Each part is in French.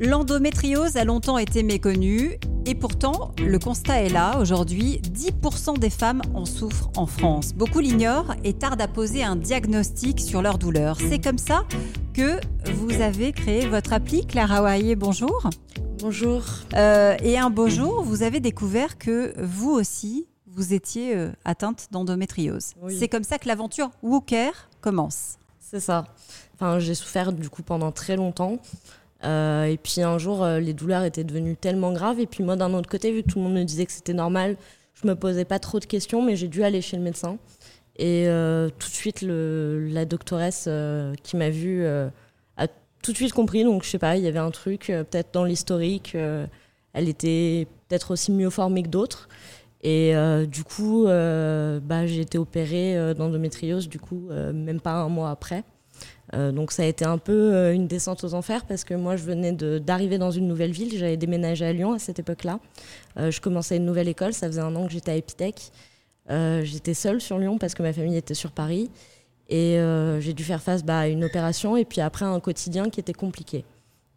L'endométriose a longtemps été méconnue et pourtant, le constat est là. Aujourd'hui, 10% des femmes en souffrent en France. Beaucoup l'ignorent et tardent à poser un diagnostic sur leur douleur. C'est comme ça que vous avez créé votre appli. Clara Waye, bonjour. Bonjour. Euh, et un beau jour, vous avez découvert que vous aussi, vous étiez euh, atteinte d'endométriose. Oui. C'est comme ça que l'aventure Wooker commence. C'est ça. Enfin, j'ai souffert du coup pendant très longtemps. Euh, et puis un jour, euh, les douleurs étaient devenues tellement graves. Et puis moi, d'un autre côté, vu que tout le monde me disait que c'était normal, je me posais pas trop de questions, mais j'ai dû aller chez le médecin. Et euh, tout de suite, la doctoresse qui m'a vue a tout de suite compris. Donc je sais pas, il y avait un truc, peut-être dans l'historique, elle était peut-être aussi mieux formée que d'autres. Et du coup, bah, j'ai été opérée d'endométriose, du coup, même pas un mois après. Euh, donc ça a été un peu euh, une descente aux enfers parce que moi je venais d'arriver dans une nouvelle ville, j'avais déménagé à Lyon à cette époque-là. Euh, je commençais une nouvelle école, ça faisait un an que j'étais à Epitech. J'étais seule sur Lyon parce que ma famille était sur Paris. Et j'ai dû faire face bah, à une opération et puis après un quotidien qui était compliqué.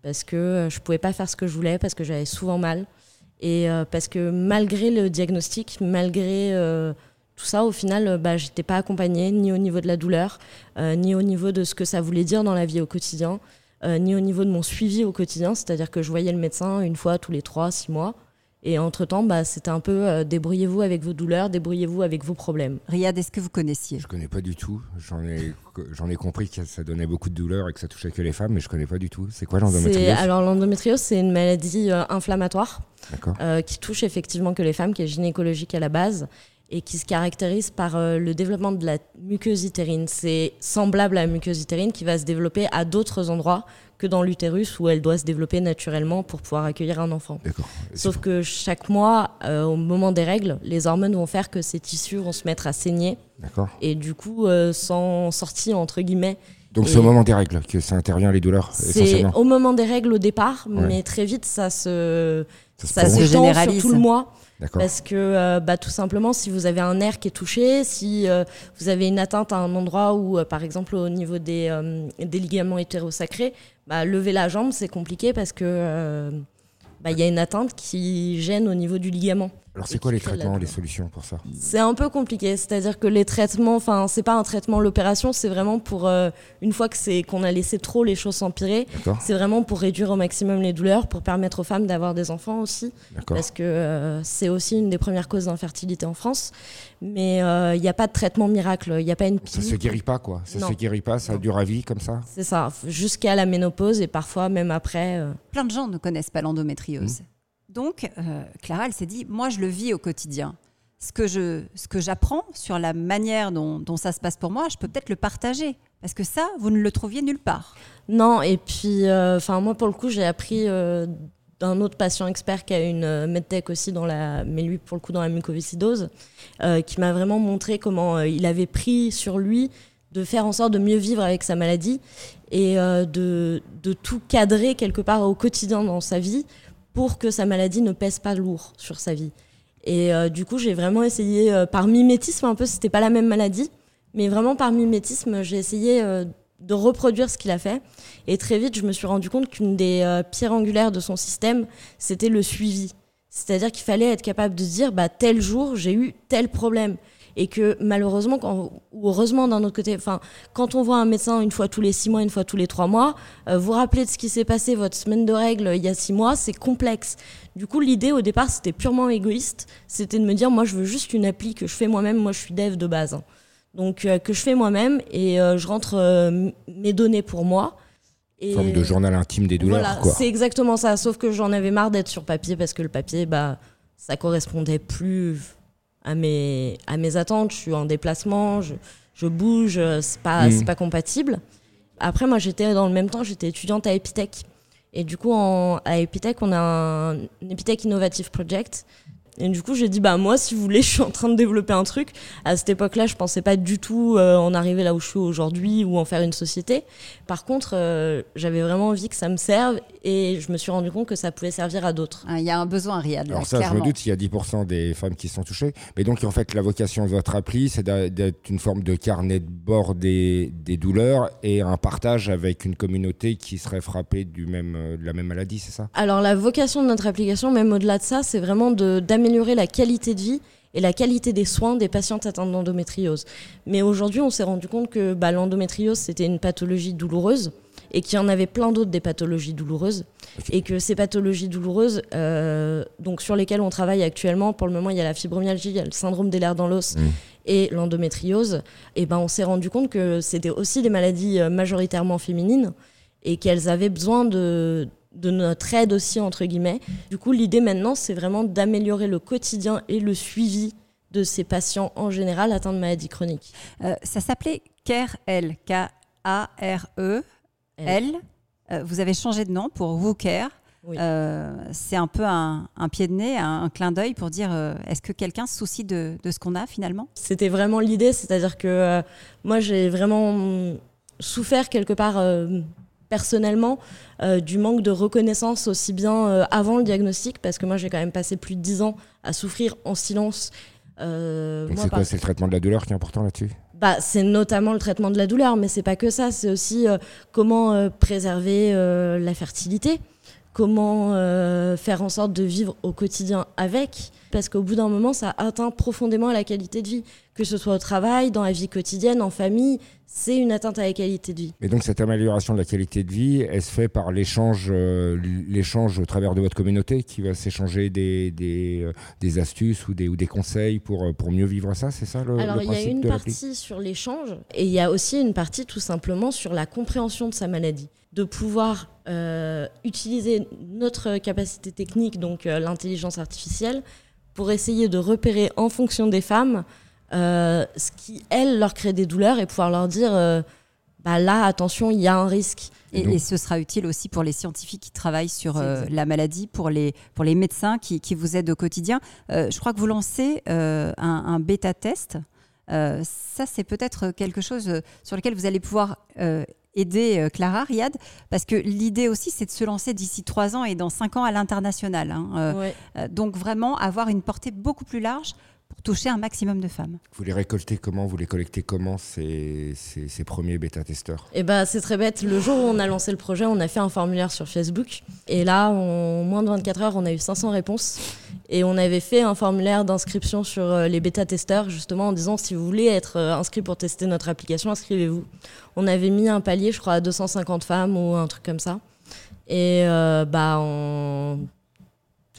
Parce que je pouvais pas faire ce que je voulais parce que j'avais souvent mal. Et parce que malgré le diagnostic, malgré tout ça, au final, euh, bah, j'étais pas accompagnée ni au niveau de la douleur, euh, ni au niveau de ce que ça voulait dire dans la vie au quotidien, euh, ni au niveau de mon suivi au quotidien, c'est-à-dire que je voyais le médecin une fois tous les trois, six mois. Et entre-temps, bah, c'était un peu euh, débrouillez-vous avec vos douleurs, débrouillez-vous avec vos problèmes. Riyad, est-ce que vous connaissiez? Je connais pas du tout. J'en ai, j'en ai compris que ça donnait beaucoup de douleurs et que ça touchait que les femmes, mais je connais pas du tout. C'est quoi l'endométriose? Alors l'endométriose, c'est une maladie euh, inflammatoire euh, qui touche effectivement que les femmes, qui est gynécologique à la base et qui se caractérise par euh, le développement de la muqueuse utérine. C'est semblable à la muqueuse utérine qui va se développer à d'autres endroits que dans l'utérus où elle doit se développer naturellement pour pouvoir accueillir un enfant. D'accord. Sauf que chaque mois, euh, au moment des règles, les hormones vont faire que ces tissus vont se mettre à saigner D'accord. et du coup, euh, sans sortie entre guillemets, Donc c'est au moment des règles que ça intervient les douleurs c'est au moment des règles au départ, Ouais. mais très vite ça se Ça se ça se généralise. sur tout le mois. Parce que euh, bah, tout simplement, si vous avez un nerf qui est touché, si euh, vous avez une atteinte à un endroit où, euh, par exemple, au niveau des, ligaments hétérosacrés, bah, lever la jambe, c'est compliqué parce que bah, il y a une atteinte qui gêne au niveau du ligament. Alors c'est quoi les traitements, les solutions pour ça? C'est un peu compliqué, c'est-à-dire que les traitements, enfin, c'est pas un traitement l'opération, c'est vraiment pour euh, une fois que c'est qu'on a laissé trop les choses s'empirer, c'est vraiment pour réduire au maximum les douleurs, pour permettre aux femmes d'avoir des enfants aussi D'accord. parce que euh, c'est aussi une des premières causes d'infertilité en France. Mais il n'y a pas de traitement miracle, il n'y a pas une Ça pilule. se guérit pas quoi. Ça Non. se guérit pas, ça Non. dure à vie comme ça? C'est ça, jusqu'à la ménopause et parfois même après. euh, Plein de gens ne connaissent pas Mmh. Donc, euh, Clara, elle s'est dit, moi, je le vis au quotidien. Ce que, j'apprends sur la manière dont, ça se passe pour moi, je peux peut-être le partager. Parce que ça, vous ne le trouviez nulle part. Non, et puis, euh, moi pour le coup, j'ai appris euh, d'un autre patient expert qui a une medtech aussi dans la, mais lui pour le coup dans la mucoviscidose, qui m'a vraiment montré comment il avait pris sur lui de faire en sorte de mieux vivre avec sa maladie et de, de tout cadrer quelque part au quotidien dans sa vie pour que sa maladie ne pèse pas lourd sur sa vie. Et euh, du coup, j'ai vraiment essayé euh, par mimétisme un peu, c'était pas la même maladie, mais vraiment par mimétisme, j'ai essayé euh, de reproduire ce qu'il a fait. Et très vite, je me suis rendu compte qu'une des pierres angulaires de son système, c'était le suivi. C'est-à-dire qu'il fallait être capable de dire, bah, tel jour, j'ai eu tel problème. Et que malheureusement, quand, ou heureusement d'un autre côté, enfin, quand on voit un médecin une fois tous les six mois, une fois tous les trois mois, euh, vous rappelez de ce qui s'est passé votre semaine de règles il y a six mois, c'est complexe. Du coup, l'idée au départ, c'était purement égoïste. C'était de me dire, moi, je veux juste une appli que je fais moi-même. Moi, je suis dev de base. hein. Donc, euh, que je fais moi-même et euh, je rentre euh, mes données pour moi. Et Forme de journal intime des douleurs voilà, c'est exactement ça. Sauf que j'en avais marre d'être sur papier parce que le papier, bah, ça correspondait plus à mes, à mes attentes. Je suis en déplacement, je, je bouge, c'est pas, c'est pas compatible. Après, moi, j'étais dans le même temps, j'étais étudiante à Epitech. Et du coup, en, à Epitech, on a un, un Epitech Innovative Project Et du coup, j'ai dit, bah moi, si vous voulez, je suis en train de développer un truc. À cette époque-là, je pensais pas du tout euh, en arriver là où je suis aujourd'hui ou en faire une société. Par contre, euh, j'avais vraiment envie que ça me serve et je me suis rendu compte que ça pouvait servir à d'autres. Ah, il y a un besoin, Riyad. Alors ça, je me doute, il y a 10% des femmes qui sont touchées. Mais donc, en fait, la vocation de votre appli, c'est d'être une forme de carnet de bord des, des, douleurs et un partage avec une communauté qui serait frappée du même, euh, de la même maladie, c'est ça? Alors, la vocation de notre application, même au-delà de ça, c'est vraiment d'améliorer améliorer la qualité de vie et la qualité des soins des patientes atteintes d'endométriose. Mais aujourd'hui, on s'est rendu compte que bah, l'endométriose, c'était une pathologie douloureuse et qu'il y en avait plein d'autres des pathologies douloureuses. Et que ces pathologies douloureuses, euh, donc sur lesquelles on travaille actuellement, pour le moment, il y a la fibromyalgie, il y a le syndrome des lèvres dans l'os mmh. et l'endométriose. Et ben, on s'est rendu compte que c'était aussi des maladies euh, majoritairement féminines et qu'elles avaient besoin de, de notre aide aussi, entre guillemets. Du coup, l'idée maintenant, c'est vraiment d'améliorer le quotidien et le suivi de ces patients en général atteints de maladies chroniques. Euh, ça s'appelait CARE-L, K-A-R-E-L. Euh, vous avez changé de nom pour WooCare. Euh, c'est un peu un, pied de nez, un, clin d'œil pour dire est-ce que quelqu'un se soucie de, de ce qu'on a finalement? C'était vraiment l'idée, c'est-à-dire que moi j'ai vraiment souffert quelque part personnellement euh, du manque de reconnaissance aussi bien euh, avant le diagnostic, parce que moi j'ai quand même passé plus de 10 ans à souffrir en silence. Euh, c'est quoi C'est le traitement de la douleur qui est important là-dessus? Bah, c'est notamment le traitement de la douleur, mais c'est pas que ça, c'est aussi comment préserver la fertilité, comment faire en sorte de vivre au quotidien avec, parce qu'au bout d'un moment, ça atteint profondément la qualité de vie, que ce soit au travail, dans la vie quotidienne, en famille, c'est une atteinte à la qualité de vie. Et donc cette amélioration de la qualité de vie, elle se fait par l'échange, euh, l'échange au travers de votre communauté qui va s'échanger des, des, euh, des, astuces ou des, ou des conseils pour, euh, pour mieux vivre ça, c'est ça le Alors il y a une partie sur l'échange et il y a aussi une partie tout simplement sur la compréhension de sa maladie, de pouvoir utiliser notre capacité technique, donc l'intelligence artificielle, pour essayer de repérer en fonction des femmes euh, ce qui, elles, leur crée des douleurs et pouvoir leur dire euh, bah là, attention, il y a un risque. Et, ce sera utile aussi pour les scientifiques qui travaillent sur euh, la maladie, pour les, pour les médecins qui, qui vous aident au quotidien. je crois que vous lancez un, un bêta-test. ça, c'est peut-être quelque chose sur lequel vous allez pouvoir aider Clara, Riyad, parce que l'idée aussi, c'est de se lancer d'ici trois ans et dans cinq ans à l'international. Hein. donc vraiment avoir une portée beaucoup plus large toucher un maximum de femmes. Vous les récoltez comment? Vous les collectez comment ces, ces, premiers bêta-testeurs? Eh ben, c'est très bête. Le jour où on a lancé le projet, on a fait un formulaire sur Facebook. Et là, en moins de 24 heures, on a eu 500 réponses. Et on avait fait un formulaire d'inscription sur euh, les bêta-testeurs, justement en disant si vous voulez être euh, inscrit pour tester notre application, inscrivez-vous. On avait mis un palier, je crois, à 250 femmes ou un truc comme ça. Et euh, bah, en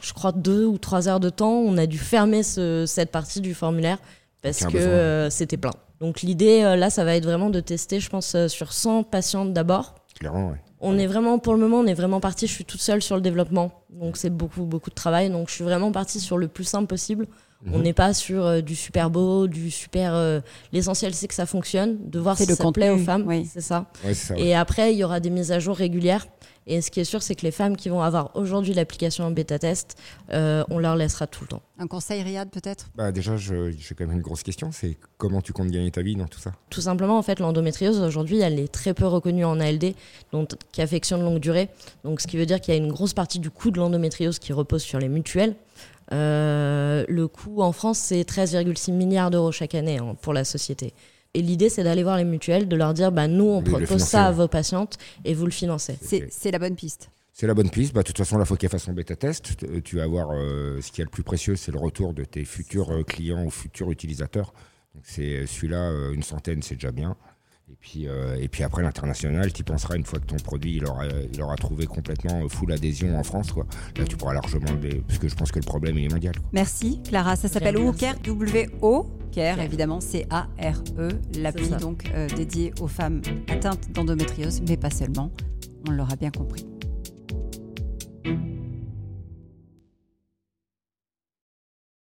je crois, deux ou trois heures de temps, on a dû fermer cette partie du formulaire parce que euh, c'était plein. Donc l'idée, euh, là, ça va être vraiment de tester, je pense, euh, sur 100 patientes d'abord. Clairement, oui. On est vraiment, pour le moment, on est vraiment parti, je suis toute seule sur le développement. Donc c'est beaucoup, beaucoup de travail. Donc je suis vraiment partie sur le plus simple possible. Mhm. On n'est pas sur du super beau, du super. L'essentiel, c'est que ça fonctionne, de voir si ça plaît aux femmes. Oui. C'est ça. ça Et après, il y aura des mises à jour régulières. Et ce qui est sûr, c'est que les femmes qui vont avoir aujourd'hui l'application en bêta-test, euh, on leur laissera tout le temps. Un conseil, Riyad, peut-être? Bah Déjà, j'ai quand même une grosse question c'est comment tu comptes gagner ta vie dans tout ça? Tout simplement, en fait, l'endométriose, aujourd'hui, elle est très peu reconnue en ALD, donc qui affection de longue durée. Donc, ce qui veut dire qu'il y a une grosse partie du coût de l'endométriose qui repose sur les mutuelles. Euh, le coût en France, c'est 13,6 milliards d'euros chaque année hein, pour la société. Et l'idée, c'est d'aller voir les mutuelles, de leur dire bah, nous, on propose ça à vos patientes et vous le financez. C'est la bonne piste. C'est la bonne piste. Bah, de toute façon, la fois qu'elle fasse son bêta-test, tu vas voir euh, ce qui est le plus précieux, c'est le retour de tes futurs euh, clients ou futurs utilisateurs. C'est euh, celui-là, une centaine, c'est déjà bien. Et puis, euh, et puis après l'international, tu penseras une fois que ton produit il aura, il aura trouvé complètement full adhésion en France. Quoi. Là, tu pourras largement. Parce que je pense que le problème est mondial. Merci Clara. Ça s'appelle WoCare, W-O. Care, évidemment, c'est A-R-E, l'appli donc euh, dédiée aux femmes atteintes d'endométriose, mais pas seulement. On l'aura bien compris.